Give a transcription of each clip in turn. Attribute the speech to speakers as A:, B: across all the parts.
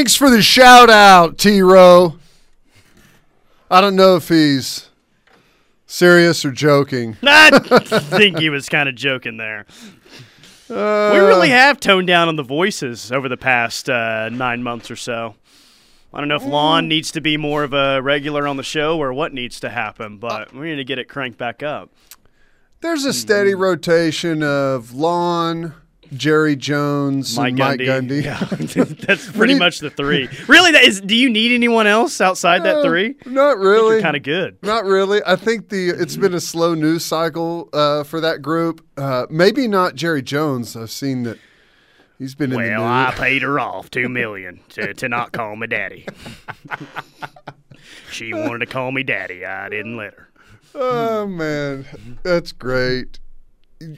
A: Thanks for the shout out, T Row. I don't know if he's serious or joking.
B: I think he was kind of joking there.
A: Uh,
B: we really have toned down on the voices over the past uh, nine months or so. I don't know if Lon needs to be more of a regular on the show or what needs to happen, but we need to get it cranked back up.
A: There's a steady rotation of Lon, Jerry Jones,
B: Mike
A: and Mike
B: Gundy.
A: Gundy.
B: Yeah, that's pretty
A: need-
B: much the three. Really, that is. Do you need anyone else outside that
A: Uh,
B: three?
A: Not really.
B: Kind of good.
A: Not really. I think the it's been a slow news cycle uh, for that group. Uh, maybe not Jerry Jones. I've seen that he's been in the
B: Well. I paid her off two million to, to not call me daddy. she wanted to call me daddy. I didn't let her.
A: Oh man, that's great.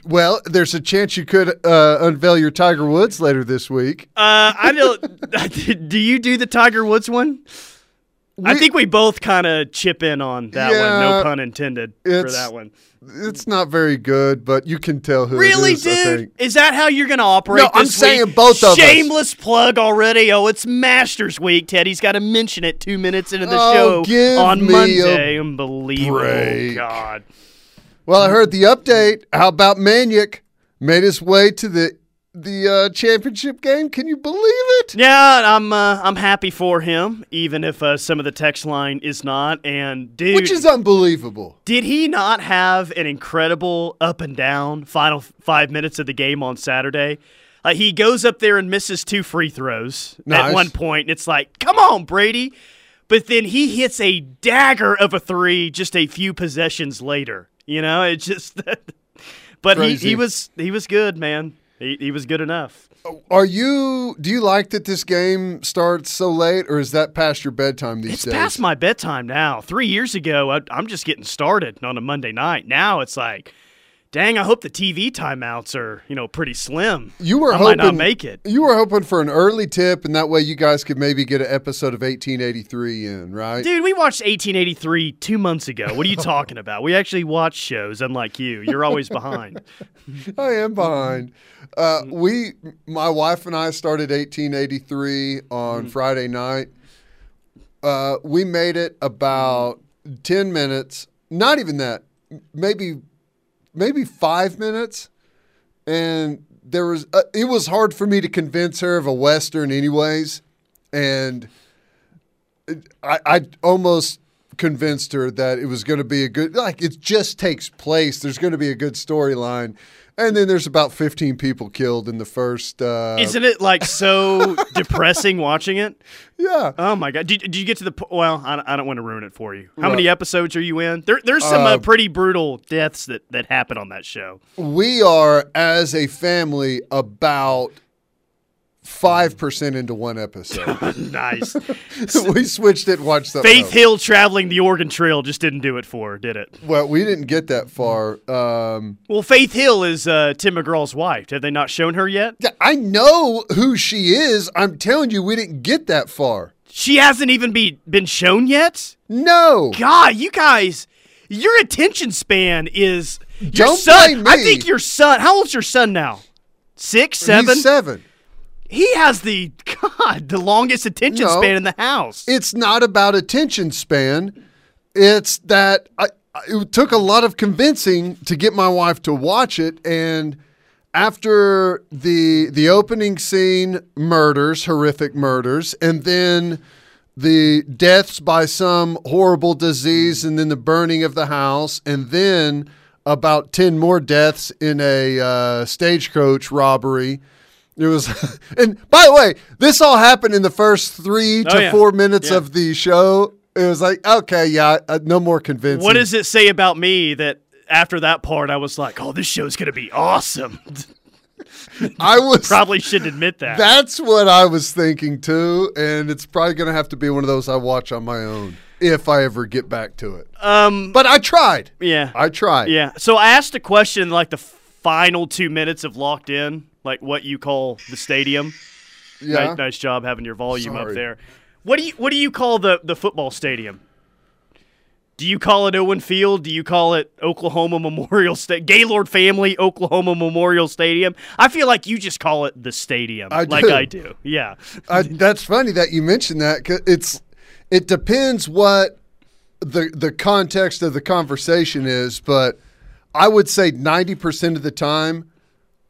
A: Well, there's a chance you could uh, unveil your Tiger Woods later this week.
B: Uh, I don't. do you do the Tiger Woods one? I think we both kind of chip in on that one. No pun intended for that one.
A: It's not very good, but you can tell who
B: Really,
A: it is.
B: Dude? Is that how you're going to operate?
A: No, I'm saying
B: week?
A: both of us.
B: Shameless plug already. Oh, it's Masters Week. Teddy's got to mention it two minutes into the
A: Oh,
B: show on Monday. Unbelievable.
A: break.
B: God.
A: Well, I heard the update. How about Manek made his way to the the uh, championship game? Can you believe it?
B: Yeah, I'm uh, I'm happy for him, even if uh, some of the text line is not. And dude,
A: Which is unbelievable.
B: did he not have an incredible up and down final five minutes of the game on Saturday? Uh, he goes up there and misses two free throws at one point. It's like, come on, Brady. But then he hits a dagger of a three just a few possessions later. You know, it just. but he,
A: Crazy.
B: he was he was good, man. He, he was good enough.
A: Are you? Do you like that this game starts so late, or is that past your bedtime these
B: It's
A: days?
B: past my bedtime now. Three years ago, I, I'm just getting started on a Monday night. Now it's like, dang, I hope the TV timeouts are you know pretty slim.
A: you were
B: I
A: hoping
B: might not make it.
A: You were hoping for an early tip, and that way you guys could maybe get an episode of 1883 in, right?
B: Dude, we watched 1883 two months ago. What are you talking about? We actually watch shows, unlike you. You're always behind.
A: I am behind. Uh, we, my wife and I, started 1883 on Friday night. Uh, we made it about 10 minutes. Not even that. Maybe, maybe five minutes. And there was. Uh, it was hard for me to convince her of a western, anyways. And I, I almost convinced her that it was going to be a good like it just takes place there's going to be a good storyline and then there's about 15 people killed in the first uh
B: Isn't it like so depressing watching it?
A: yeah
B: Oh my god! Did, did you get to the? po- Well, I, don't- I don't want to ruin it for you. How many episodes are you in? There, there's some uh,
A: Uh,
B: pretty brutal deaths that that happen on that show.
A: we are as a family about 5% into one episode
B: nice.
A: we switched it and watched something
B: Faith
A: else.
B: Hill traveling the Oregon Trail just didn't do it for her, did it?
A: well we didn't get that far um
B: Well, Faith Hill is uh, Tim McGraw's wife. Have they not shown her yet?
A: i know who she is i'm telling you we didn't get that far
B: She hasn't even be, been shown yet?
A: no
B: God, you guys, your attention span is. Your
A: Don't
B: son,
A: blame
B: I think your son, how old's your son now? Six, seven?
A: He's seven
B: He has the, God, the longest attention
A: No.
B: span in the house.
A: it's not about attention span. It's that I, it took a lot of convincing to get my wife to watch it, and after the the opening scene, murders, horrific murders, and then the deaths by some horrible disease, and then the burning of the house, and then about ten more deaths in a uh, stagecoach robbery. It was, and by the way, this all happened in the first three to
B: Oh, yeah.
A: four minutes
B: Yeah.
A: of the show. It was like, okay, yeah, uh, no more convincing.
B: What does it say about me that after that part I was like, oh, this show's going to be awesome?
A: I was
B: Probably shouldn't admit that.
A: That's what I was thinking too, and it's probably going to have to be one of those I watch on my own if I ever get back to it.
B: um,
A: But I tried.
B: yeah.
A: I tried.
B: Yeah. So I asked a question like the final two minutes of Locked In, like what you call the stadium.
A: Yeah.
B: Nice, nice job having your volume up there. What do you What do you call the the football stadium? Do Do you call it Owen Field? Do you call it Oklahoma Memorial State Gaylord Family Oklahoma Memorial Stadium? I feel like you just call it the stadium,
A: I
B: like
A: do.
B: I do. Yeah,
A: I, that's funny that you mentioned that. 'cause it's it depends what the the context of the conversation is, but I would say ninety percent of the time,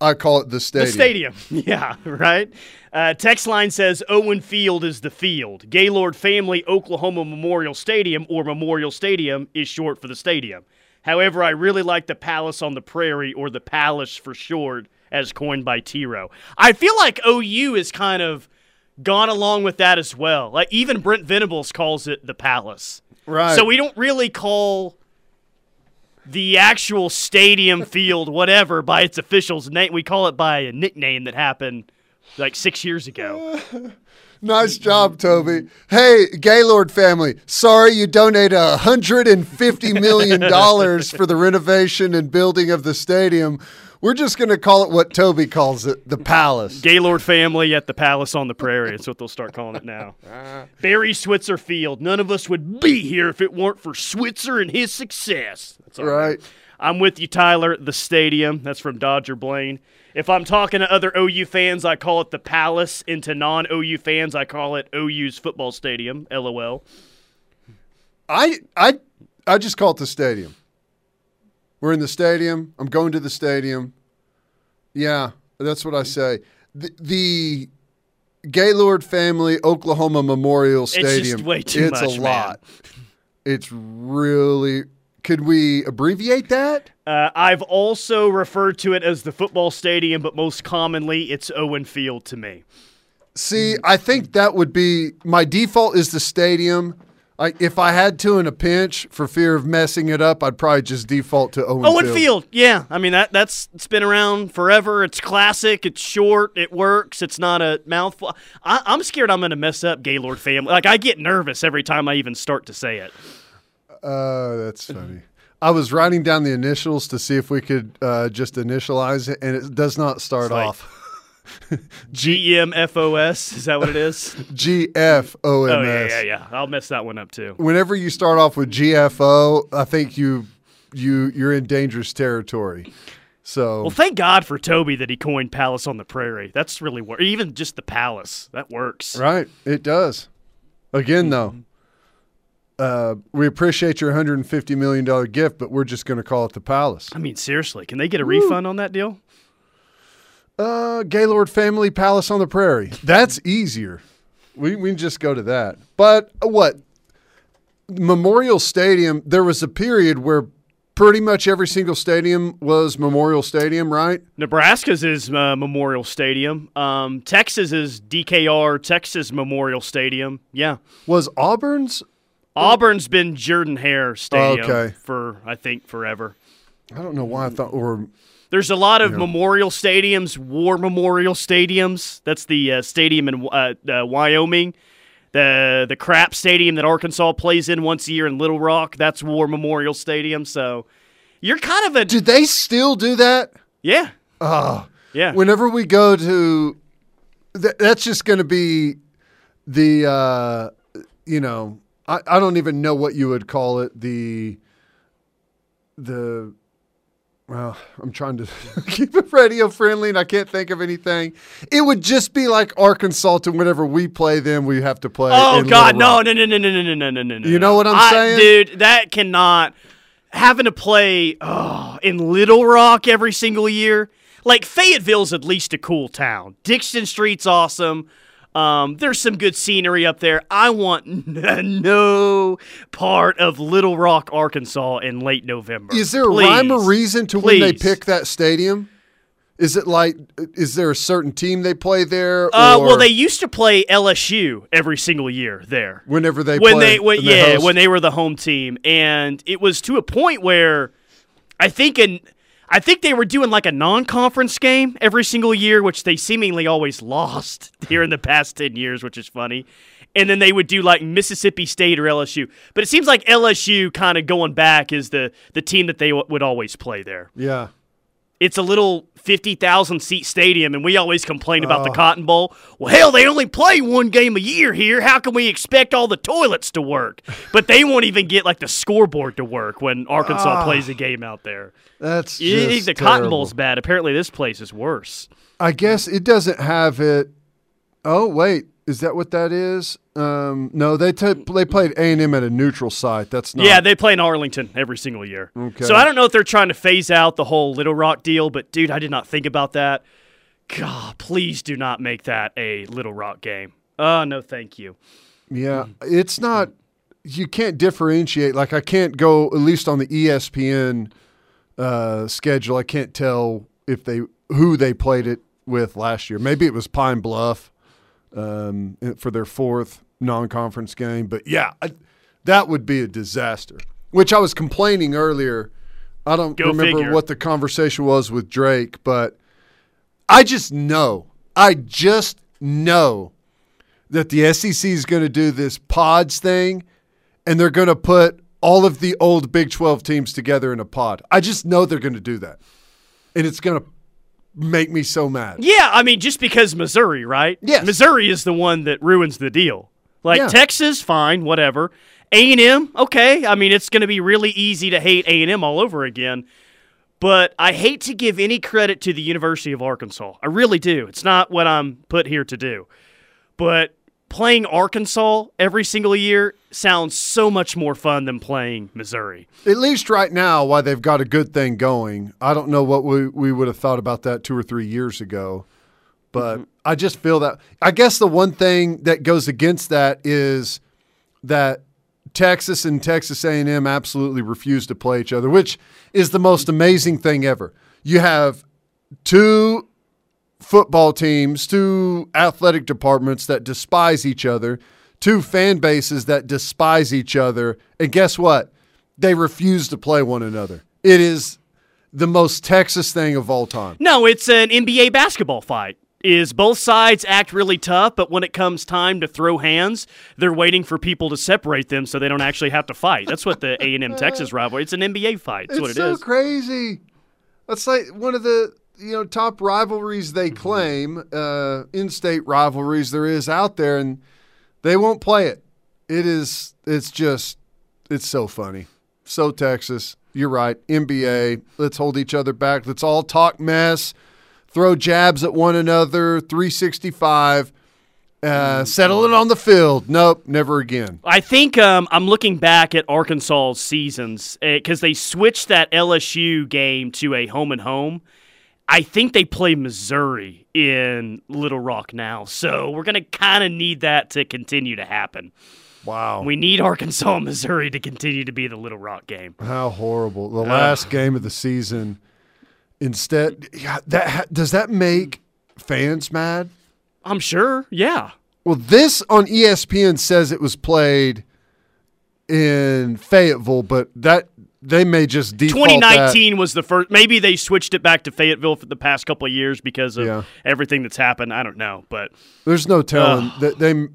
A: I call it the stadium.
B: the stadium. Yeah, right. Uh, text line says Owen Field is the field. Gaylord Family Oklahoma Memorial Stadium or Memorial Stadium is short for the stadium. However, I really like the Palace on the Prairie or the Palace for short, as coined by T Row. I feel like OU is kind of gone along with that as well. Like even Brent Venables calls it the Palace.
A: Right.
B: So we don't really call the actual stadium field whatever by its official's name. We call it by a nickname that happened like six years ago.
A: Nice job, Toby. Hey, Gaylord family. Sorry you and fifty million dollars for the renovation and building of the stadium. We're just going to call it what Toby calls it, the Palace.
B: Gaylord family at the Palace on the Prairie. That's what they'll start calling it now. Uh-huh. Barry Switzer Field. None of us would be here if it weren't for Switzer and his success. That's all
A: Right.
B: I'm with you, Tyler. The stadium. That's from Dodger Blaine. If I'm talking to other OU fans, I call it the Palace. And to non OU fans, I call it OU's football stadium. LOL.
A: I I I just call it the stadium. We're in the stadium. I'm going to the stadium. Yeah, that's what I say. The, the Gaylord family Oklahoma Memorial
B: just
A: Stadium.
B: way too
A: it's
B: much,
A: a
B: man.
A: lot. It's really. Could we abbreviate that?
B: Uh, I've also referred to it as the football stadium, but most commonly it's Owen Field to me.
A: See, I think that would be my default is the stadium. I, if I had to in a pinch for fear of messing it up, I'd probably just default to Owen,
B: Owen
A: Field.
B: Field, yeah. I mean that that's it's been around forever. It's classic. It's short. It works. It's not a mouthful. I, I'm scared I'm going to mess up Gaylord family. Like I get nervous every time I even start to say it.
A: Uh, that's funny. I was writing down the initials to see if we could uh, just initialize it, and it does not start
B: like-
A: off.
B: G E M F O S. Is that what it is?
A: G F O
B: Oh yeah, yeah, yeah. I'll mess that one up too.
A: Whenever you start off with GFO, I think you you you're in dangerous territory. So
B: Well, thank God for Toby that he coined Palace on the Prairie. That's really wor Even just the Palace that works.
A: right, it does. Again, though, uh, we appreciate your 150 million dollar gift, but we're just going to call it the Palace.
B: I mean, seriously, can they get a refund on that deal?
A: Uh, Gaylord Family Palace on the Prairie. That's easier. We we just go to that. But uh, what Memorial Stadium? There was a period where pretty much every single stadium was Memorial Stadium, right?
B: Nebraska's is uh, Memorial Stadium. Um, Texas is DKR Texas Memorial Stadium. Yeah.
A: Was Auburn's?
B: Auburn's been Jordan Hare Stadium
A: Okay.
B: for I think forever.
A: I don't know why I thought or
B: There's a lot of memorial stadiums, war memorial stadiums. That's the uh, stadium in uh, uh, Wyoming. The the crap stadium that Arkansas plays in once a year in Little Rock. That's War Memorial Stadium. So you're kind of a
A: do they still do that?
B: yeah
A: Oh,
B: yeah.
A: whenever we go to, th- that's just going to be the, uh, you know, I, I don't even know what you would call it. The, the, well, I'm trying to keep it radio friendly and I can't think of anything. It would just be like Arkansas to whenever we play them, we have to play.
B: Oh God, no, no, no, no, no, no, no, no, no, no.
A: You know what I'm
B: I-
A: saying?
B: dude? That cannot having to play oh, in Little Rock every single year. Like Fayetteville's at least a cool town. Dickson Street's awesome. Um, there's some good scenery up there. I want no part of Little Rock, Arkansas in late November.
A: Is there a rhyme or reason to when they pick that stadium? Is it like, is there a certain team they play there?
B: Uh, well, they used to play LSU every single year there.
A: whenever they
B: when they when,
A: they
B: yeah when they were the home team and it was to a point where i think in i think they were doing like a non-conference game every single year which they seemingly always lost here in the past 10 years which is funny. And then they would do like mississippi state or lsu but it seems like lsu kind of going back is the the team that they w- would always play there.
A: Yeah.
B: It's a little 50,000 seat stadium, and we always complain about the oh. Cotton Bowl. Well, hell, they only play one game a year here. How can we expect all the toilets to work? But they won't even get like the scoreboard to work when Arkansas ah. plays a game out there.
A: That's
B: You think
A: just
B: the Cotton
A: terrible.
B: Bowl's bad. Apparently, this place is worse.
A: I guess it doesn't have it. Oh wait, is that what that is? Um, no, they t- they played A and M at a neutral site. That's not.
B: Yeah, they play in Arlington every single year.
A: Okay.
B: So I don't know if they're trying to phase out the whole Little Rock deal, but dude, I did not think about that. God, please do not make that a Little Rock game. Oh, no, thank you.
A: Yeah, it's not. You can't differentiate. Like I can't go at least on the ESPN uh, schedule. I can't tell if they who they played it with last year. Maybe it was Pine Bluff um, for their fourth non-conference game. But yeah, I, that would be a disaster. Which I was complaining earlier. I don't
B: Go
A: remember
B: figure.
A: what the conversation was with Drake, but I just know. I just know that the SEC is going to do this pods thing and they're going to put all of the old Big 12 teams together in a pod. I just know they're going to do that. And it's going to make me so mad.
B: Yeah, I mean, just because Missouri, right?
A: Yes.
B: Missouri is the one that ruins the deal. Like
A: Yeah.
B: Texas, fine, whatever. A and M, okay. I mean, it's going to be really easy to hate A and M all over again. But I hate to give any credit to the University of Arkansas. I really do. It's not what I'm put here to do. But playing Arkansas every single year sounds so much more fun than playing Missouri.
A: At least right now, while they've got a good thing going, I don't know what we, we would have thought about that two or three years ago. But mm-hmm. I just feel that. I guess the one thing that goes against that is that Texas and Texas A&M absolutely refuse to play each other, which is the most amazing thing ever. You have two football teams, two athletic departments that despise each other, two fan bases that despise each other, and guess what? They refuse to play one another. It is the most Texas thing of all time.
B: No, it's an NBA basketball fight. Is both sides act really tough, but when it comes time to throw hands, they're waiting for people to separate them so they don't actually have to fight. That's what the A and M Texas rivalry. It's an NBA fight. That's
A: it's
B: what it
A: so
B: is.
A: crazy. That's like one of the you know top rivalries they claim, uh, in-state rivalries there is out there, and they won't play it. It is. It's just. It's so funny. So Texas. You're right. NBA. Let's hold each other back. Let's all talk mess. Throw jabs at one another. 365. Uh, settle it on the field. Nope, never again.
B: I think um, I'm looking back at Arkansas's seasons because they switched that LSU game to a home and home. I think they play Missouri in Little Rock now, so we're gonna kind of need that to continue to happen.
A: Wow.
B: We need Arkansas and Missouri to continue to be the Little Rock game.
A: How horrible! The last game of the season. Instead, yeah, that does that make fans mad?
B: I'm sure. Yeah.
A: Well, this on ESPN says it was played in Fayetteville, but that they may just default that-
B: 2019 was the first. Maybe they switched it back to Fayetteville for the past couple of years because of
A: Yeah.
B: everything that's happened. I don't know, but
A: There's no telling that they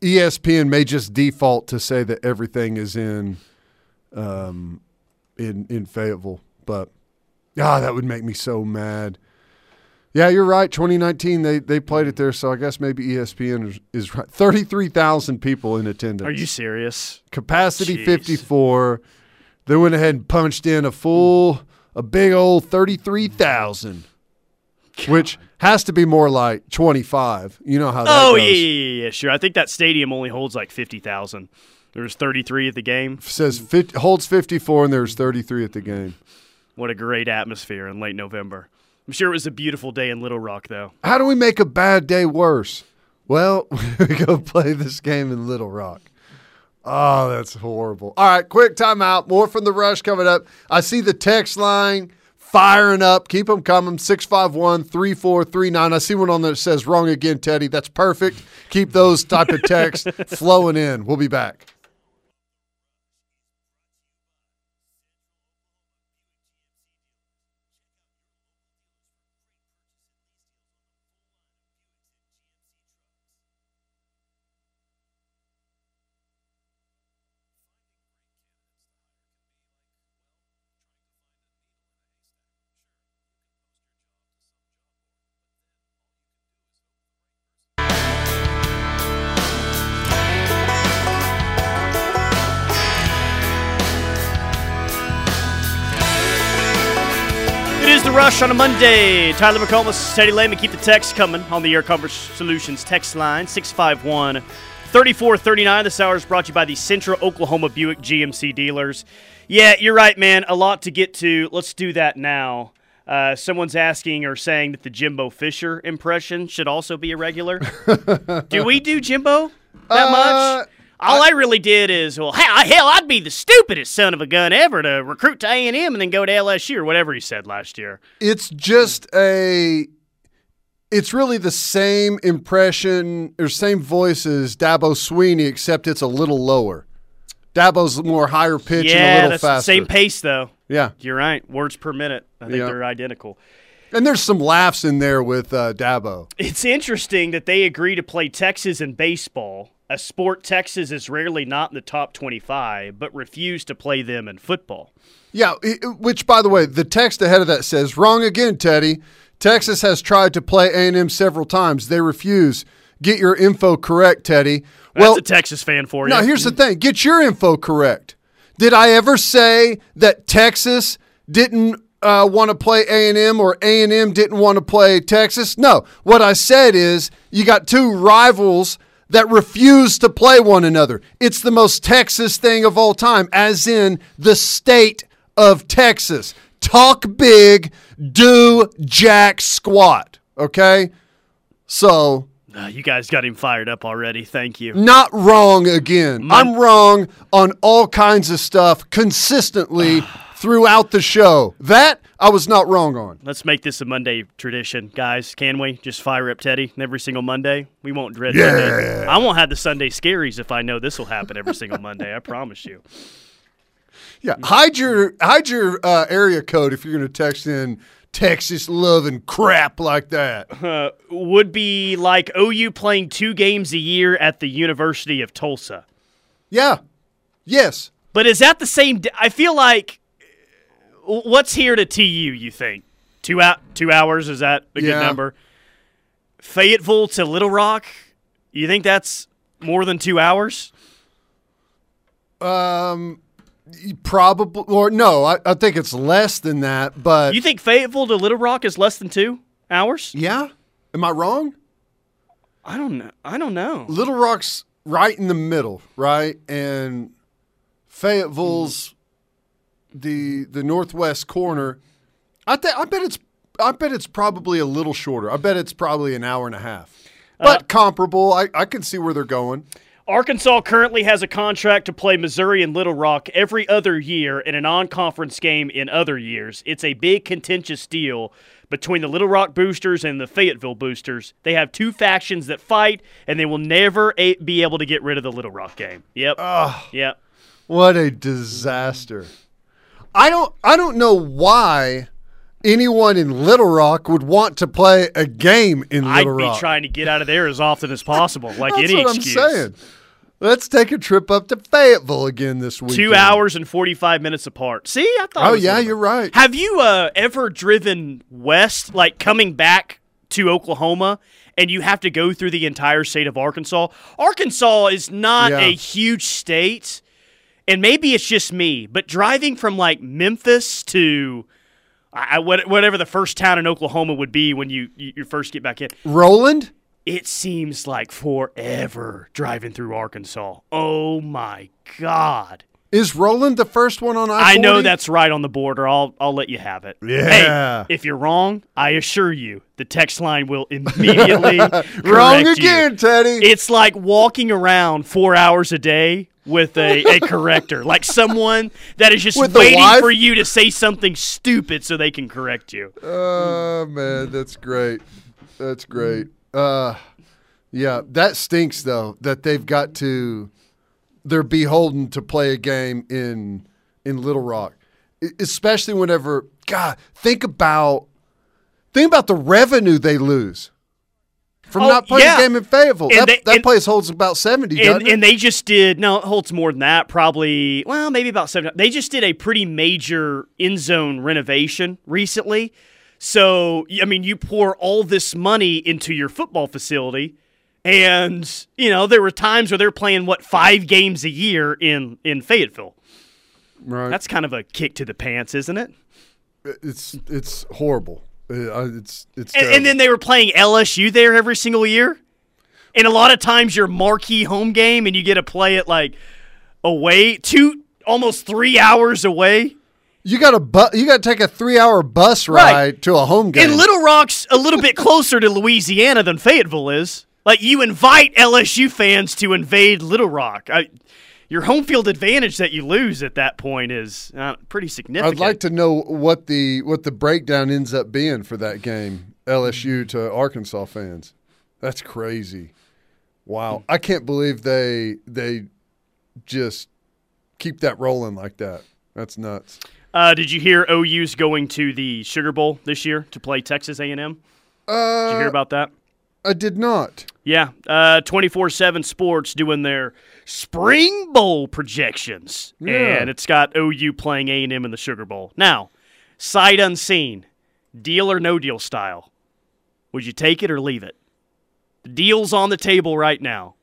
A: ESPN may just default to say that everything is in um in in Fayetteville, but ah, that would make me so mad. Yeah, you're right. 2019, they they played it there, so I guess maybe ESPN is, is right. 33,000 people in attendance.
B: are you serious?
A: Capacity
B: Jeez.
A: 54. They went ahead and punched in a full, a big old 33,000, which has to be more like 25. You know how that
B: Oh
A: goes.
B: yeah, yeah, yeah, yeah, sure. I think that stadium only holds like 50,000. There was 33 at the game.
A: Says 50, holds 54 and there's 33 at the game.
B: What a great atmosphere in late November. I'm sure it was a beautiful day in Little Rock, though.
A: How do we make a bad day worse? Well, we go play this game in Little Rock. Oh, that's horrible. All right, quick timeout. More from the rush coming up. I see the text line firing up. Keep them coming. 651 3439. I see one on there that says wrong again, Teddy. That's perfect. Keep those type of texts flowing in. We'll be back.
B: Rush on a Monday. Tyler McComas, Teddy Lehman. Keep the text coming on the Air Comfort Solutions text line 651 3439. This hour is brought to you by the Central Oklahoma Buick GMC dealers. Yeah, you're right, man. A lot to get to. Let's do that now. Uh, someone's asking or saying that the Jimbo Fisher impression should also be a regular. do we do Jimbo that
A: Uh,
B: much? All I, really did is, well, hell, I'd be the stupidest son of a gun ever to recruit to A and M and then go to LSU or whatever he said last year.
A: It's just a. It's really the same impression or same voice as Dabo Swinney, except it's a little lower. Dabo's more higher pitch and a little faster.
B: same pace though.
A: Yeah,
B: You're right. Words per minute. I think
A: Yeah.
B: they're identical.
A: and there's some laughs in there with uh, Dabo.
B: It's interesting that they agree to play Texas in baseball, a sport Texas is rarely not in the top 25, but refuse to play them in football.
A: Yeah, which by the way, the text ahead of that says wrong again, Teddy. Texas has tried to play A&M several times. They refuse. Get your info correct, Teddy.
B: That's
A: well,
B: a Texas fan for you.
A: now here's the thing. Get your info correct. Did I ever say that Texas didn't uh, want to play A&M or A&M didn't want to play Texas? No. What I said is you got two rivals that refuse to play one another. It's the most Texas thing of all time, as in the state of Texas. Talk big, do jack squat. Okay? So
B: Uh, you guys got him fired up already. Thank you.
A: not wrong again. I'm wrong on all kinds of stuff consistently throughout the show. That I was not wrong on.
B: Let's make this a Monday tradition, guys. Can we just fire up Teddy every single Monday? We won't dread
A: Yeah.
B: Monday. I won't have the Sunday scaries if I know this will happen every single Monday. I promise you.
A: Yeah, hide your hide your uh, area code if you're going to text in Texas love and crap like that.
B: Uh, would be like OU playing two games a year at the University of Tulsa.
A: Yeah. Yes.
B: But is that the same? d- I feel like what's here to TU? You think two out two hours is that a good number? Fayetteville to Little Rock. You think that's more than two hours?
A: Um probably or no, I, I think it's less than that, but
B: You think Fayetteville to Little Rock is less than two hours?
A: yeah. Am I wrong?
B: I don't know. I don't know.
A: Little Rock's right in the middle, right? And Fayetteville's the the northwest corner. I think I bet it's I bet it's probably a little shorter. I bet it's probably an hour and a half. Uh, but comparable. I, I can see where they're going.
B: Arkansas currently has a contract to play Missouri and Little Rock every other year in a non conference game in other years. It's a big contentious deal between the Little Rock boosters and the Fayetteville boosters. They have two factions that fight, and they will never a- be able to get rid of the Little Rock game. Yep. Yep.
A: What a disaster. I don't I don't know why anyone in Little Rock would want to play a game in Little Rock.
B: I'd be trying to get out of there as often as possible, like
A: That's
B: any
A: what
B: excuse.
A: I'm saying. Let's take a trip up to Fayetteville again this week.
B: Two hours and 45 minutes apart. See, I thought.
A: Oh yeah, you're right.
B: Have you uh, ever driven west, like coming back to Oklahoma, and you have to go through the entire state of Arkansas? Arkansas is not
A: Yeah.
B: a huge state, and maybe it's just me, but driving from like Memphis to I, whatever the first town in Oklahoma would be when you, you first get back in,
A: Roland?
B: it seems like forever driving through Arkansas. Oh my God.
A: Is Roland the first one on I
B: I know that's right on the border. I'll I'll let you have it.
A: Yeah.
B: Hey, if you're wrong, I assure you, the text line will immediately
A: wrong
B: correct you.
A: again, Teddy.
B: It's like walking around four hours a day with a, a corrector, like someone that is just
A: With
B: waiting for you to say something stupid so they can correct you.
A: Oh man, that's great. That's great. Uh, yeah, that stinks though that they've got to. They're beholden to play a game in in Little Rock, especially whenever. God, think about think about the revenue they lose from
B: Oh,
A: not playing
B: yeah.
A: a game in Fayetteville.
B: And
A: that
B: they-
A: that
B: and-
A: place holds about seventy.
B: and,
A: doesn't it?
B: and they just did no it holds more than that probably well maybe about 70. they just did a pretty major end zone renovation recently so i mean you pour all this money into your football facility and you know there were times where they're playing what five games a year in in fayetteville
A: right.
B: that's kind of a kick to the pants isn't it
A: it's it's horrible. Uh, It's it's
B: And, and then they were playing LSU there every single year. And a lot of times your marquee home game and you get to play it like away, two almost three hours away.
A: you got to bu- you got to take a three hour bus ride
B: Right.
A: to a home game.
B: And Little Rock's a little bit closer to Louisiana than Fayetteville is. Like you invite LSU fans to invade Little Rock. I, your home field advantage that you lose at that point is uh, pretty significant.
A: I'd like to know what the what the breakdown ends up being for that game, LSU to Arkansas fans. That's crazy. Wow, I can't believe they they just keep that rolling like that. That's nuts.
B: Uh, did you hear OU's going to the Sugar Bowl this year to play Texas A&M? Did you
A: Uh,
B: hear about that?
A: I did not.
B: Yeah, uh, 24/7 Sports doing their spring bowl projections,
A: Yeah.
B: and it's got OU playing A&M in the Sugar Bowl. Now, sight unseen, deal or no deal style. Would you take it or leave it? The deal's on the table right now.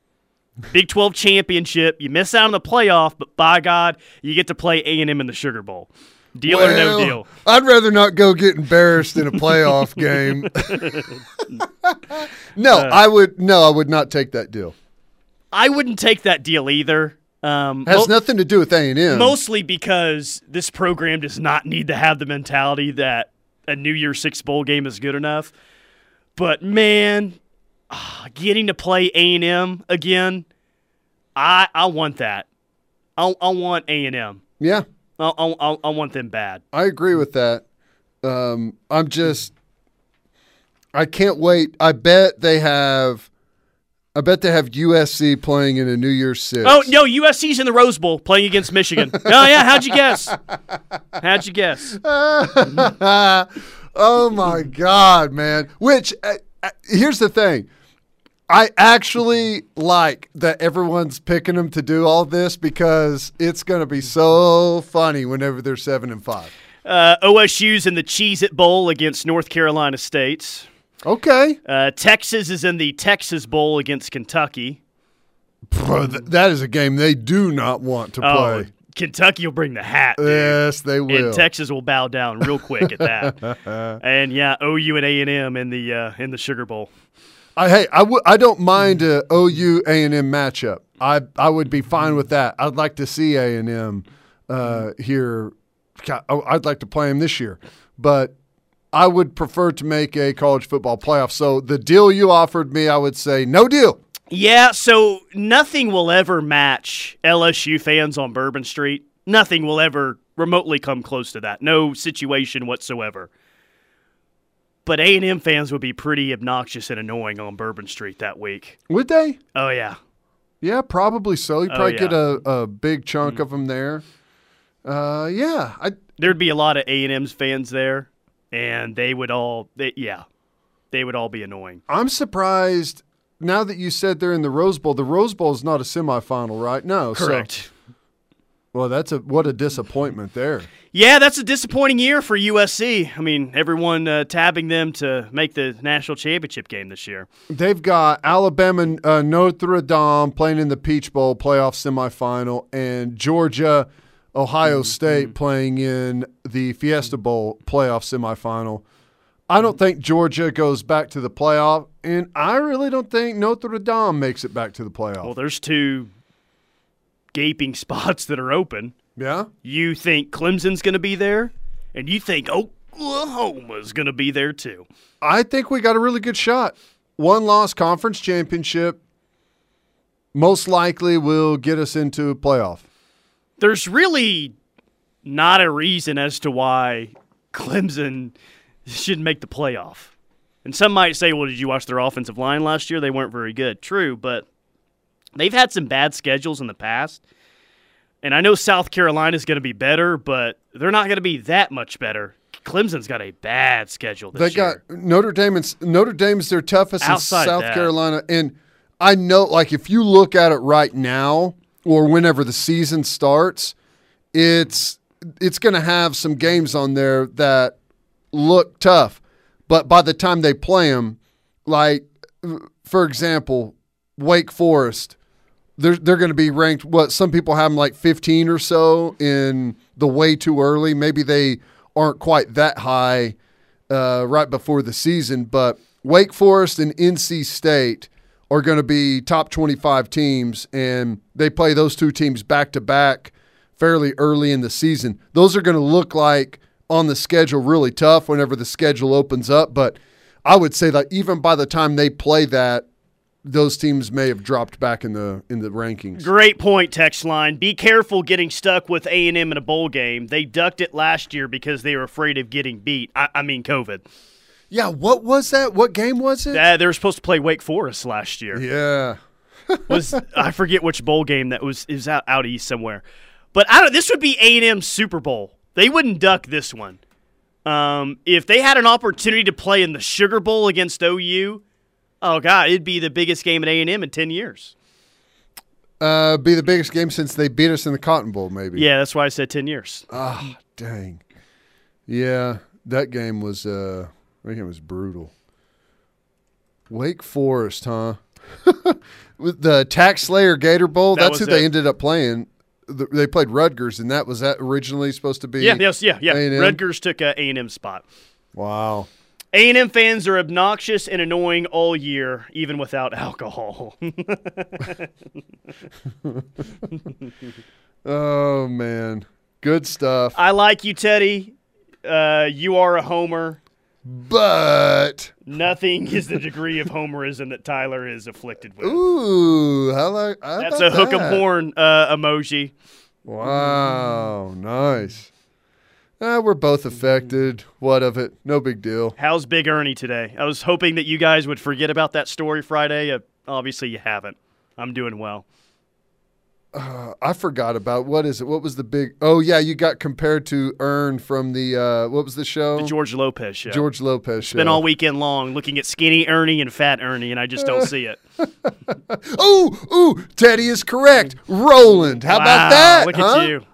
B: Big 12 championship. You miss out on the playoff, but by God, you get to play A&M in the Sugar Bowl. Deal or no deal?
A: I'd rather not go get embarrassed in a playoff game. no,
B: Uh,
A: I would. No, I would not take that deal.
B: I wouldn't take that deal either. Um,
A: Has
B: mo-
A: nothing to do with A and M.
B: Mostly because this program does not need to have the mentality that a New Year's Six bowl game is good enough. But man, ah, getting to play A and M again, I I want that. I I want A and M.
A: Yeah,
B: I, I I want them bad.
A: I agree with that. Um, I'm just, I can't wait. I bet they have, I bet they have USC playing in a New Year's Six.
B: Oh no, USC's in the Rose Bowl playing against Michigan. oh yeah, how'd you guess? How'd you guess?
A: oh my God, man! Which uh, uh, here's the thing. I actually like that everyone's picking them to do all this because it's going to be so funny whenever they're seven and five.
B: Uh, OSU's in the Cheez It Bowl against North Carolina State.
A: Okay,
B: Uh, Texas is in the Texas Bowl against Kentucky.
A: Bro, th- that is a game they do not want to
B: Oh,
A: play.
B: Kentucky will bring the hat, dude.
A: Yes, they will.
B: and Texas will bow down real quick at that. and yeah, OU and A and M in the uh, in the Sugar Bowl.
A: I, hey, I w- I don't mind a OU A and M matchup. I I would be fine with that. I'd like to see A and M uh, here. God, I- I'd like to play them this year, but I would prefer to make a college football playoff. So the deal you offered me, I would say no deal.
B: Yeah, so nothing will ever match LSU fans on Bourbon Street. Nothing will ever remotely come close to that. No situation whatsoever. But A and M fans would be pretty obnoxious and annoying on Bourbon Street that week.
A: Would they?
B: Oh yeah,
A: Yeah, probably so. You
B: Oh,
A: probably
B: yeah.
A: get a, a big chunk of them there. Uh, yeah, I
B: there'd be a lot of A and M's fans there, and they would all, they, yeah, they would all be annoying.
A: I'm surprised now that you said they're in the Rose Bowl. The Rose Bowl is not a semifinal, right? No, so-
B: Correct.
A: well, that's a what a disappointment there.
B: Yeah, that's a disappointing year for USC. I mean, everyone uh, tabbing them to make the national championship game this year.
A: They've got Alabama, uh, Notre Dame playing in the Peach Bowl playoff semifinal, and Georgia, Ohio mm, State mm. playing in the Fiesta Bowl playoff semifinal. I don't think Georgia goes back to the playoff, and I really don't think Notre Dame makes it back to the playoff.
B: Well, there's two gaping spots that are open.
A: yeah,
B: You think Clemson's going to be there, and you think Oklahoma's going to be there too.
A: I think we got a really good shot. One loss conference championship most likely will get us into a playoff.
B: There's really not a reason as to why Clemson shouldn't make the playoff. And some might say, well, did you watch their offensive line last year? They weren't very good. True, but they've had some bad schedules in the past. And I know South Carolina's going to be better, but they're not going to be that much better. Clemson's got a bad schedule this
A: They
B: year.
A: got Notre Dame and Notre Dame's their toughest
B: Outside
A: in South
B: that.
A: Carolina, and I know like if you look at it right now or whenever the season starts, it's it's going to have some games on there that look tough, but by the time they play them, like for example, Wake Forest, they're they're going to be ranked. What some people have them like 15 or so in the way too early. Maybe they aren't quite that high uh, right before the season, but Wake Forest and NC State are going to be top 25 teams, and they play those two teams back to back fairly early in the season. Those are going to look like on the schedule really tough whenever the schedule opens up, but I would say that even by the time they play that, those teams may have dropped back in the in the rankings.
B: Great point, text line. Be careful getting stuck with A and M in a bowl game. They ducked it last year because they were afraid of getting beat. I, I mean, COVID.
A: Yeah, what was that? What game was it?
B: Uh, they were supposed to play Wake Forest last year.
A: Yeah,
B: was I forget which bowl game that was is out out east somewhere, but I don't. This would be A and M Super Bowl. They wouldn't duck this one. Um, if they had an opportunity to play in the Sugar Bowl against OU, oh god, it'd be the biggest game at A and M in ten years.
A: uh, be the biggest game since they beat us in the Cotton Bowl, maybe.
B: Yeah, that's why I said ten years.
A: Ah, dang. Yeah, that game was uh, that game was brutal. Wake Forest, huh? With the Tax Slayer Gator Bowl,
B: That
A: that's who they ended up playing. The- They played Rutgers, and that was that originally supposed to be.
B: Yeah, yes, yeah, yeah.
A: A&M?
B: Rutgers took a A and M spot.
A: Wow.
B: A and M fans are obnoxious and annoying all year, even without alcohol.
A: Oh man, good stuff.
B: I like you, Teddy. Uh, you are a homer.
A: But
B: Nothing is the degree of homerism that Tyler is afflicted with.
A: ooh, like how
B: That's a hook
A: that?
B: horn uh, emoji.
A: Wow, nice. Uh, we're both affected. What of it? No big deal.
B: How's Big Ernie today? I was hoping that you guys would forget about that story Friday. Uh, obviously, you haven't. I'm doing well.
A: I forgot about what is it? What was the big? Oh yeah, you got compared to Ern from the uh, what was the show?
B: The George Lopez show.
A: George Lopez show.
B: Been all weekend long looking at skinny Ernie and fat Ernie, and I just don't see it.
A: Ooh, ooh, Teddy is correct. Roland, how about that?
B: Look
A: huh?
B: at you.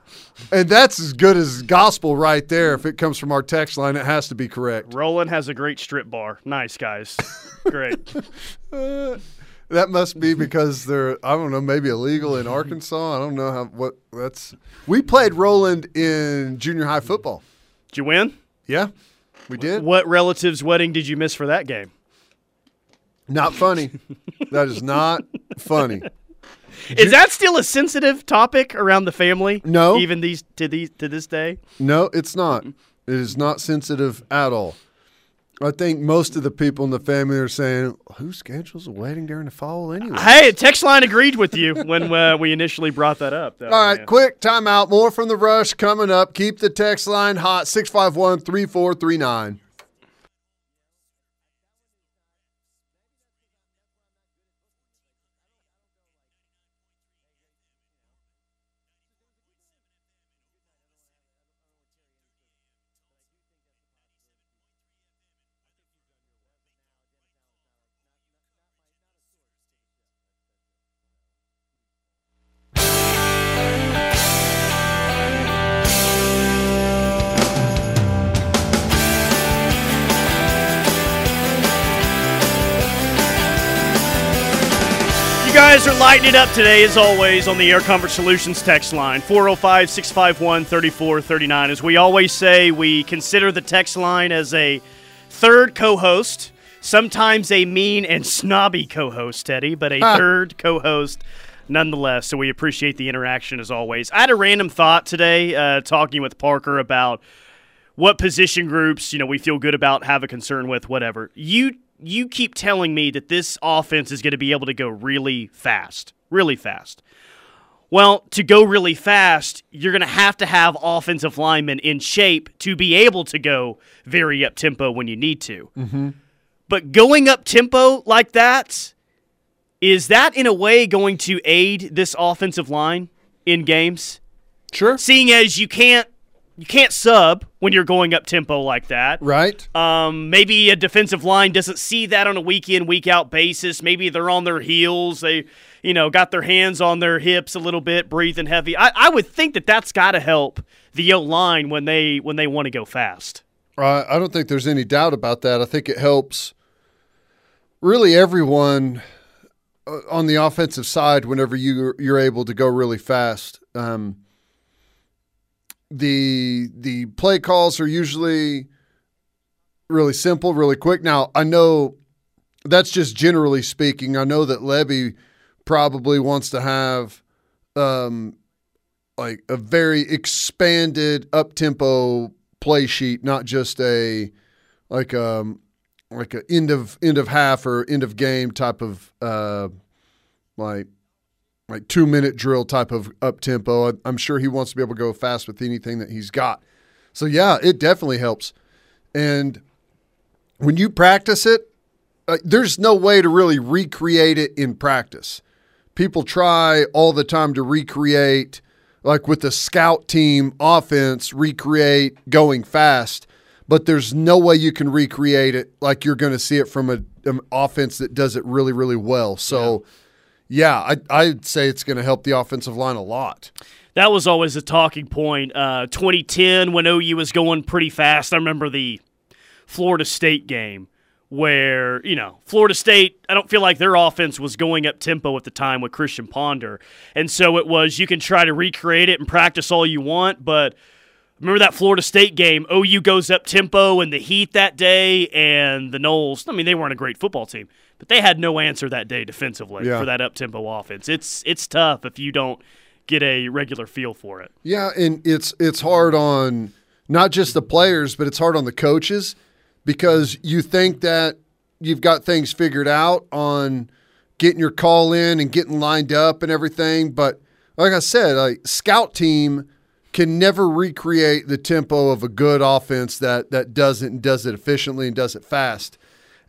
A: And that's as good as gospel right there. If it comes from our text line, it has to be correct.
B: Roland has a great strip bar. Nice, guys. Great.
A: That must be because they're I don't know maybe illegal in Arkansas. I don't know how what that's. We played Roland in junior high football.
B: Did you win?
A: Yeah, we did.
B: What relative's wedding did you miss for that game?
A: Not funny. that is not funny.
B: Is that still a sensitive topic around the family?
A: No.
B: Even these to these to this day?
A: No, it's not. It is not sensitive at all. I think most of the people in the family are saying, "Who schedules a wedding during the fall anyway?"
B: Hey, text line agreed with you when uh, we initially brought that up. though,
A: All right,
B: man.
A: quick timeout. More from the rush coming up. Keep the text line hot 651 3439.
B: It up today, as always, on the Air Comfort Solutions text line 405 651 3439. As we always say, we consider the text line as a third co host, sometimes a mean and snobby co host, Teddy, but a third co host nonetheless. So we appreciate the interaction as always. I had a random thought today uh, talking with Parker about what position groups you know we feel good about, have a concern with, whatever. You you keep telling me that this offense is going to be able to go really fast, really fast. Well, to go really fast, you're going to have to have offensive linemen in shape to be able to go very up tempo when you need to. Mm-hmm. But going up tempo like that, is that in a way going to aid this offensive line in games?
A: Sure.
B: Seeing as you can't you can't sub when you're going up tempo like that.
A: Right.
B: Um, maybe a defensive line doesn't see that on a week in, week out basis. Maybe they're on their heels. They, you know, got their hands on their hips a little bit, breathing heavy. I, I would think that that's got to help the O line when they when they want to go fast.
A: Uh, I don't think there's any doubt about that. I think it helps really everyone uh, on the offensive side whenever you you're able to go really fast. Um, the the play calls are usually really simple, really quick. Now I know that's just generally speaking. I know that Lebby probably wants to have um, like a very expanded up tempo play sheet, not just a like um like a end of end of half or end of game type of uh like like two minute drill type of up tempo. I'm sure he wants to be able to go fast with anything that he's got. So yeah, it definitely helps. And when you practice it, uh, there's no way to really recreate it in practice. People try all the time to recreate, like with the scout team offense, recreate going fast, but there's no way you can recreate it like you're going to see it from a, an offense that does it really, really well. So, yeah, yeah I, I'd say it's going to help the offensive line a lot
B: that was always a talking point. Uh, 2010, when OU was going pretty fast, I remember the Florida State game where, you know, Florida State, I don't feel like their offense was going up tempo at the time with Christian Ponder. And so it was you can try to recreate it and practice all you want, but remember that Florida State game, OU goes up tempo in the heat that day and the Noles, I mean, they weren't a great football team, but they had no answer that day defensively yeah. for that up tempo offense. It's it's tough if you don't get a regular feel for it.
A: Yeah, and it's it's hard on not just the players, but it's hard on the coaches because you think that you've got things figured out on getting your call in and getting lined up and everything. But like I said, a scout team can never recreate the tempo of a good offense that that does it and does it efficiently and does it fast.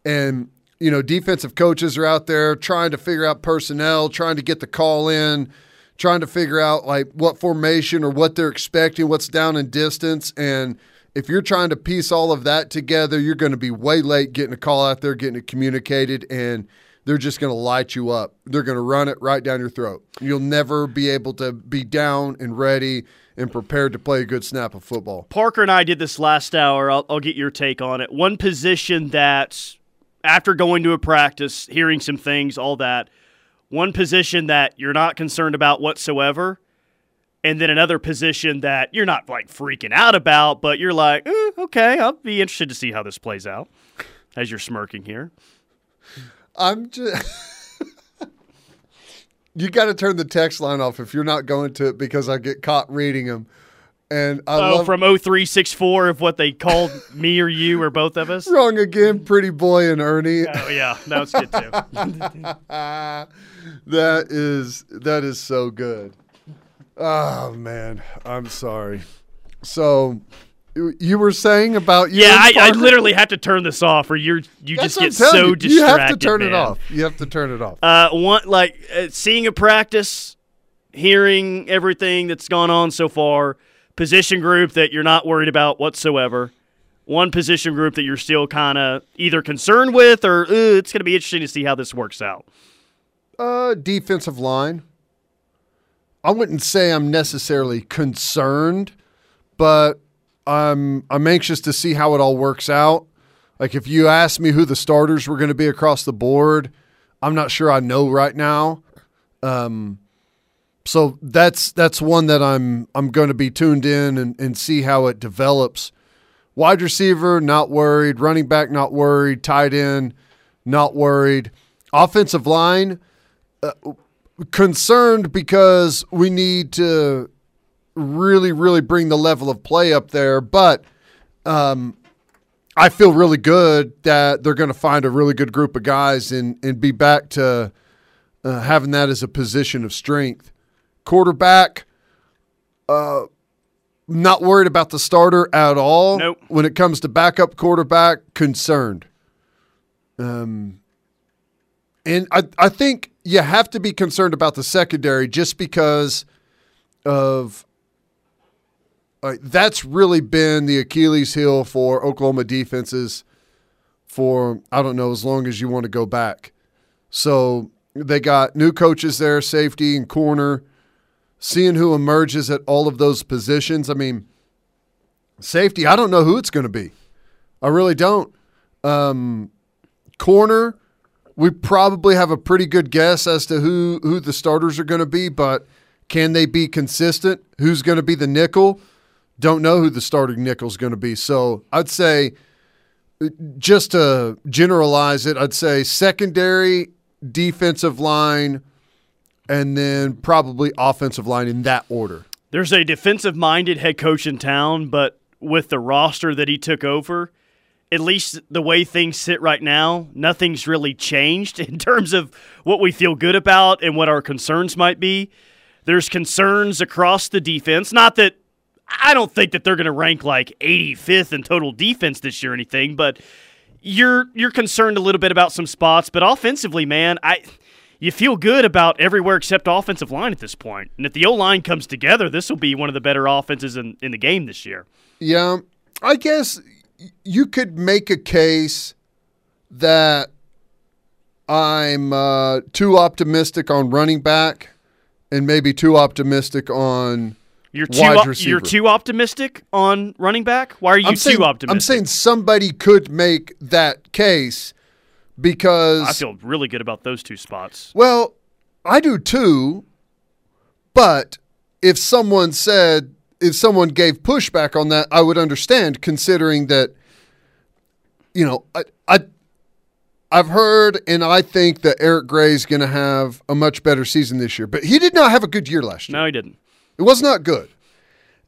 A: And you know, defensive coaches are out there trying to figure out personnel, trying to get the call in, trying to figure out like what formation or what they're expecting, what's down in distance and if you're trying to piece all of that together, you're going to be way late getting a call out there, getting it communicated, and they're just going to light you up. They're going to run it right down your throat. You'll never be able to be down and ready and prepared to play a good snap of football.
B: Parker and I did this last hour. I'll, I'll get your take on it. One position that, after going to a practice, hearing some things, all that, one position that you're not concerned about whatsoever – and then another position that you're not like freaking out about, but you're like, eh, okay, I'll be interested to see how this plays out. As you're smirking here,
A: I'm just. you got to turn the text line off if you're not going to it because I get caught reading them. And I
B: oh,
A: love,
B: from 0364 of what they called me or you or both of us.
A: Wrong again, pretty boy and Ernie.
B: Oh yeah, that was good too.
A: that is that is so good. Oh man, I'm sorry. So you were saying about
B: you yeah I, I, literally have to turn this off or you're you That's just get so you. distracted
A: you have to turn
B: man.
A: it off you have to turn it off
B: uh one like uh, seeing a practice hearing everything that's gone on so far position group that you're not worried about whatsoever one position group that you're still kind of either concerned with or it's going to be interesting to see how this works out
A: uh defensive line I wouldn't say I'm necessarily concerned, but I'm I'm anxious to see how it all works out. Like if you ask me who the starters were going to be across the board, I'm not sure I know right now. Um, so that's that's one that I'm I'm going to be tuned in and, and see how it develops. Wide receiver, not worried. Running back, not worried. Tight end, not worried. Offensive line, uh, concerned because we need to really, really bring the level of play up there. But um, I feel really good that they're going to find a really good group of guys and, and be back to uh, having that as a position of strength. Quarterback, uh, not worried about the starter at all.
B: Nope.
A: When it comes to backup quarterback, concerned. Um, and I, I think you have to be concerned about the secondary just because of uh, that's really been the Achilles heel for Oklahoma defenses for I don't know as long as you want to go back. So they got new coaches there, safety and corner, seeing who emerges at all of those positions. I mean, safety, I don't know who it's going to be. I really don't. Um, corner, we probably have a pretty good guess as to who who the starters are going to be, but can they be consistent? Who's going to be the nickel? don't know who the starting nickel is going to be. So I'd say, just to generalize it, I'd say secondary, defensive line, and then probably offensive line in that order.
B: There's a defensive minded head coach in town, but with the roster that he took over, at least the way things sit right now, nothing's really changed in terms of what we feel good about and what our concerns might be. There's concerns across the defense. Not that I don't think that they're going to rank like 85th in total defense this year or anything, but you're you're concerned a little bit about some spots. But offensively, man, I you feel good about everywhere except offensive line at this point. And if the O line comes together, this will be one of the better offenses in, in the game this year.
A: Yeah, I guess you could make a case that I'm uh, too optimistic on running back and maybe too optimistic on
B: you're too
A: wide receiver.
B: you're too optimistic on running back. Why are you
A: I'm
B: too
A: saying,
B: optimistic?
A: I'm saying somebody could make that case because
B: I feel really good about those two spots.
A: Well, I do too. But if someone said, if someone gave pushback on that, I would understand, considering that, you know, I, I I've heard and I think that Eric Gray is going to have a much better season this year. But he did not have a good year last year.
B: No, he didn't.
A: It was not good.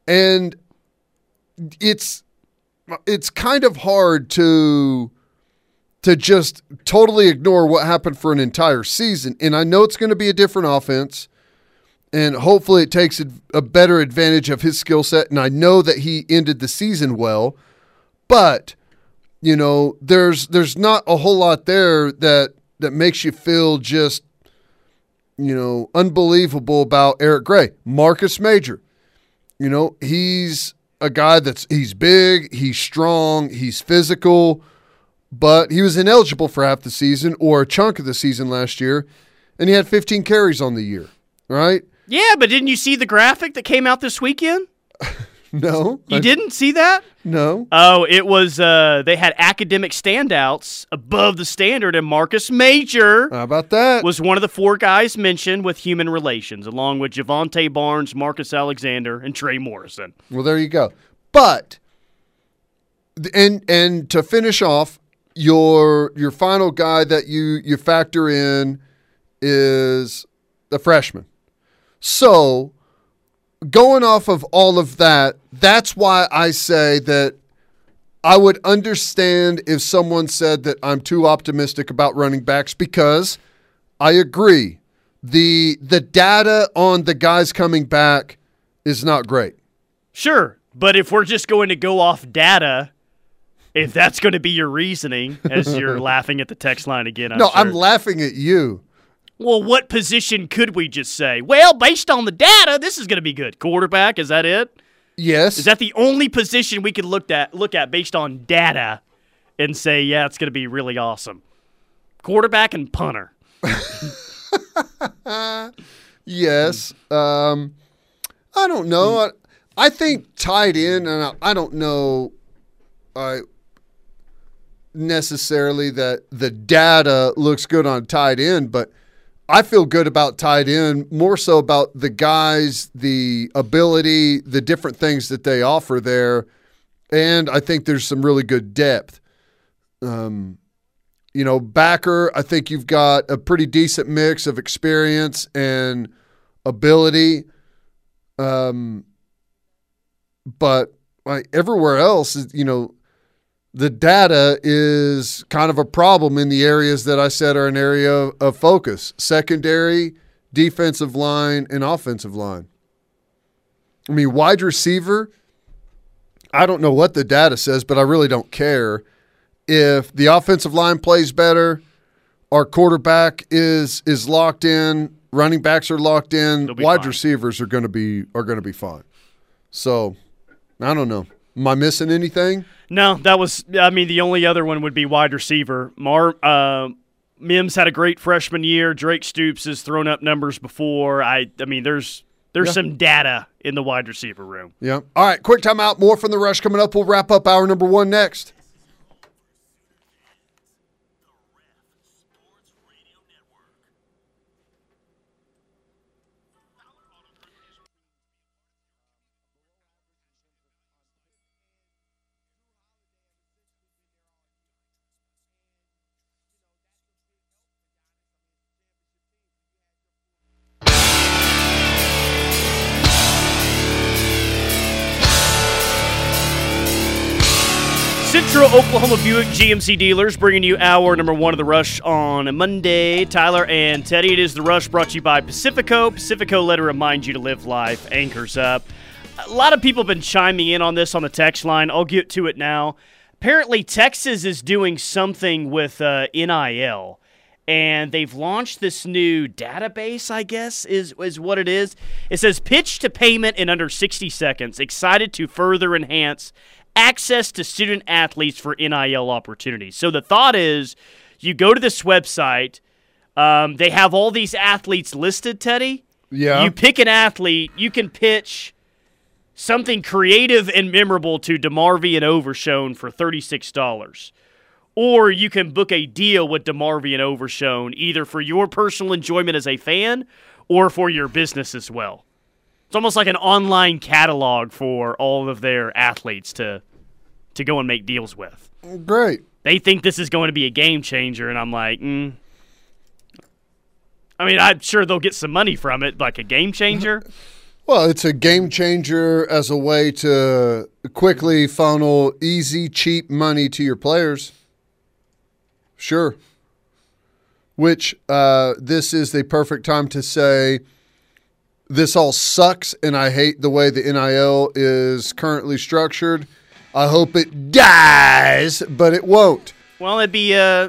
A: And it's it's kind of hard to to just totally ignore what happened for an entire season. And I know it's going to be a different offense and hopefully it takes a, better advantage of his skill set and I know that he ended the season well, but you know, there's there's not a whole lot there that that makes you feel just you know, unbelievable about Eric Gray. Marcus Major, you know, he's a guy that's he's big, he's strong, he's physical, but he was ineligible for half the season or a chunk of the season last year, and he had 15 carries on the year, right?
B: Yeah, but didn't you see the graphic that came out this weekend?
A: No,
B: You
A: I-
B: didn't see that?
A: No,
B: Oh, it was. Uh, they had academic standouts above the standard, and Marcus Major
A: how about that?
B: was one of the four guys mentioned with human relations, along with Javante Barnes, Marcus Alexander, and Trey Morrison.
A: Well, there you go. But and and to finish off, your your final guy that you you factor in is the freshman. So, going off of all of that, that's why I say that I would understand if someone said that I'm too optimistic about running backs because I agree. The the data on the guys coming back is not great.
B: Sure, but if we're just going to go off data, if that's going to be your reasoning, as you're laughing at the text line again, I'm
A: no,
B: sure.
A: I'm laughing at you.
B: well, what position could we just say? Well, based on the data, this is going to be good. Quarterback, is that it?
A: Yes.
B: Is that the only position we could look at look at based on data and say, yeah, it's going to be really awesome? Quarterback and punter.
A: yes. Um, I don't know. I, I think tied in, and I, I don't know. I necessarily that the data looks good on tight end, but I feel good about tight end, more so about the guys, the ability, the different things that they offer there. And I think there's some really good depth. Um, you know, backer, I think you've got a pretty decent mix of experience and ability. Um, but like everywhere else, you know, the data is kind of a problem in the areas that I said are an area of, focus secondary, defensive line, and offensive line. I mean, wide receiver, I don't know what the data says, but I really don't care. If the offensive line plays better, our quarterback is is locked in, running backs are locked in, wide
B: fine.
A: receivers are going to be are going to be fine. So, I don't know. Am I missing anything?
B: No, that was. I mean, the only other one would be wide receiver. Mar uh, Mims had a great freshman year. Drake Stoops has thrown up numbers before. I. I mean, there's there's
A: Yeah.
B: some data in the wide receiver room.
A: Yeah. All right, quick timeout. More from the rush coming up. We'll wrap up hour number one next.
B: Buick GMC dealers bringing you hour number one of the rush on a Monday. Tyler and Teddy, it is the rush brought to you by Pacifico. Pacifico, let it remind you to live life. Anchors up. A lot of people have been chiming in on this on the text line. I'll get to it now. Apparently, Texas is doing something with uh, NIL, and they've launched this new database. I guess is is what it is. It says pitch to payment in under 60 seconds. Excited to further enhance access to student athletes for NIL opportunities. So the thought is, you go to this website. Um, they have all these athletes listed, Teddy.
A: Yeah.
B: You pick an athlete, you can pitch something creative and memorable to DeMarvion Overshown for $36. Or you can book a deal with DeMarvion Overshown either for your personal enjoyment as a fan or for your business as well. It's almost like an online catalog for all of their athletes to to go and make deals with.
A: Great.
B: They think this is going to be a game changer, and I'm like, mm. I mean, I'm sure they'll get some money from it, like a game changer.
A: Well, it's a game changer as a way to quickly funnel easy, cheap money to your players. Sure. Which uh, this is the perfect time to say this all sucks, and I hate the way the NIL is currently structured. I hope it dies, but it won't.
B: Well, it'd be uh,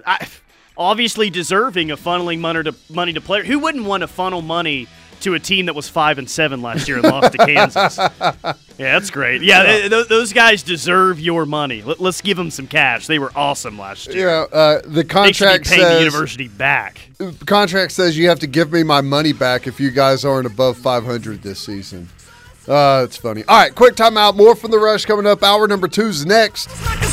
B: obviously deserving of funneling money to money to players. Who wouldn't want to funnel money to a team that was five and seven last year and lost to Kansas? Yeah, that's great. Yeah, th- th- those guys deserve your money. Let, us give them some cash. They were awesome last year.
A: Yeah, uh, the
B: They be
A: contract
B: paying the
A: says
B: university back.
A: contract says you have to give me my money back if you guys aren't above 500 this season. Uh, it's funny. All right, quick timeout. More from the rush coming up. Hour number two's next.
C: Like a